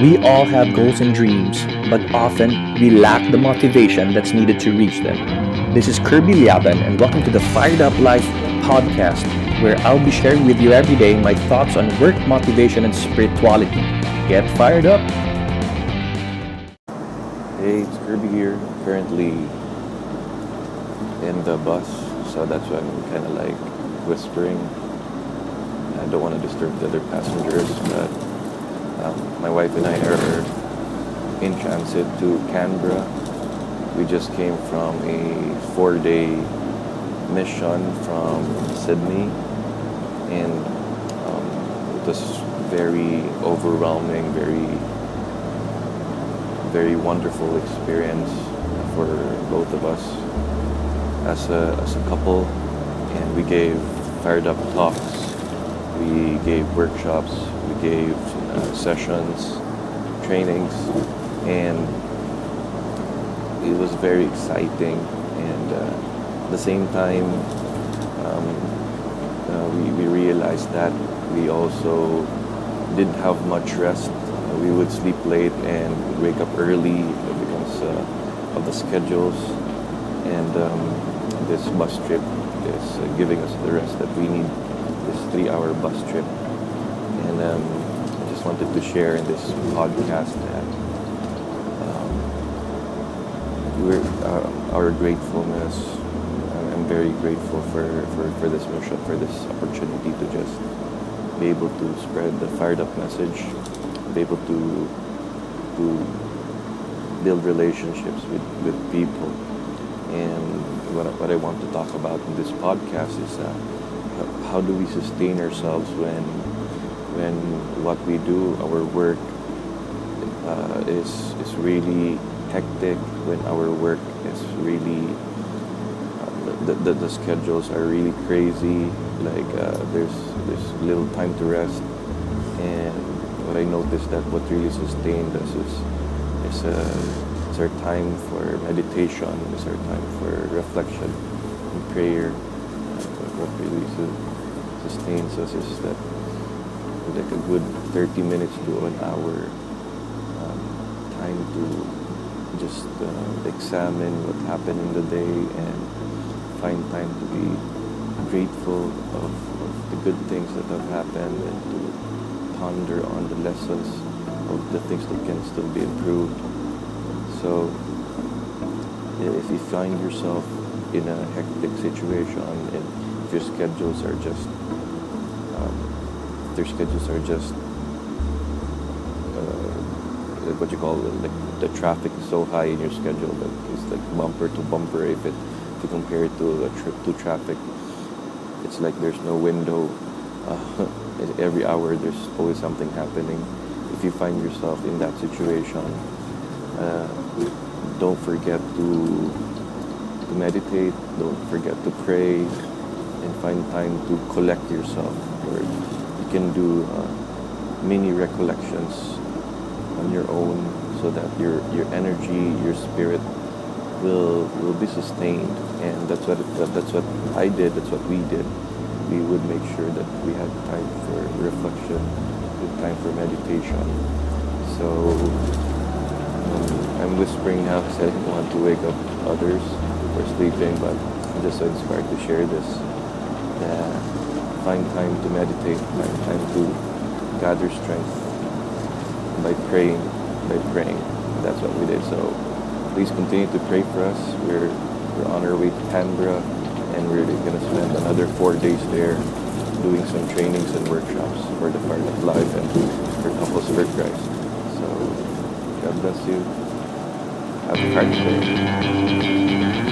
We all have goals and dreams, but often we lack the motivation that's needed to reach them. This is Kirby Liaban, and welcome to the Fired Up Life podcast, where I'll be sharing with you every day my thoughts on work, motivation, and spirituality. Get fired up! Hey, it's Kirby here. Currently in the bus, so that's why I'm kind of like whispering. I don't want to disturb the other passengers, but um, my wife and I are in transit to Canberra. We just came from a four-day mission from Sydney, and um, it was very overwhelming, very, very wonderful experience for both of us as a, as a couple. And we gave fired up talks, we gave workshops, gave uh, sessions, trainings, and it was very exciting. And uh, at the same time, um, uh, we, we realized that we also didn't have much rest. we would sleep late and wake up early because uh, of the schedules. And um, this bus trip is giving us the rest that we need. This three-hour bus trip, and um, I just wanted to share in this podcast that um, we're, uh, our gratefulness. I'm very grateful for, for, for this mission, for this opportunity to just be able to spread the fired up message, be able to to build relationships with, with people. And what, what I want to talk about in this podcast is uh, how do we sustain ourselves when when what we do, our work, uh, is is really hectic. When our work is really uh, the, the, the schedules are really crazy. Like uh, there's there's little time to rest, and what I noticed that what really sustained us is is uh, is our time for meditation, is our time for reflection and prayer. what really sustains us is that like a good 30 minutes to an hour um, time to just uh, examine what happened in the day and find time to be grateful of, of the good things that have happened and to ponder on the lessons of the things that can still be improved. So if you find yourself in a hectic situation and if your schedules are just their schedules are just uh, what you call it, like the traffic is so high in your schedule that it's like bumper to bumper. If it if you compare it to a trip to traffic, it's like there's no window. Uh, every hour there's always something happening. If you find yourself in that situation, uh, don't forget to to meditate. Don't forget to pray, and find time to collect yourself. Or can do uh, mini recollections on your own so that your your energy, your spirit will will be sustained. And that's what that's what I did. That's what we did. We would make sure that we had time for reflection, good time for meditation. So um, I'm whispering now because I didn't want to wake up others who are sleeping, but I'm just so inspired to share this. Yeah find time to meditate, find time to gather strength by praying, by praying. That's what we did. So please continue to pray for us. We're, we're on our way to Canberra and we're going to spend another four days there doing some trainings and workshops for the Fire of Life and for Couples for Christ. So God bless you. Have a Christ day.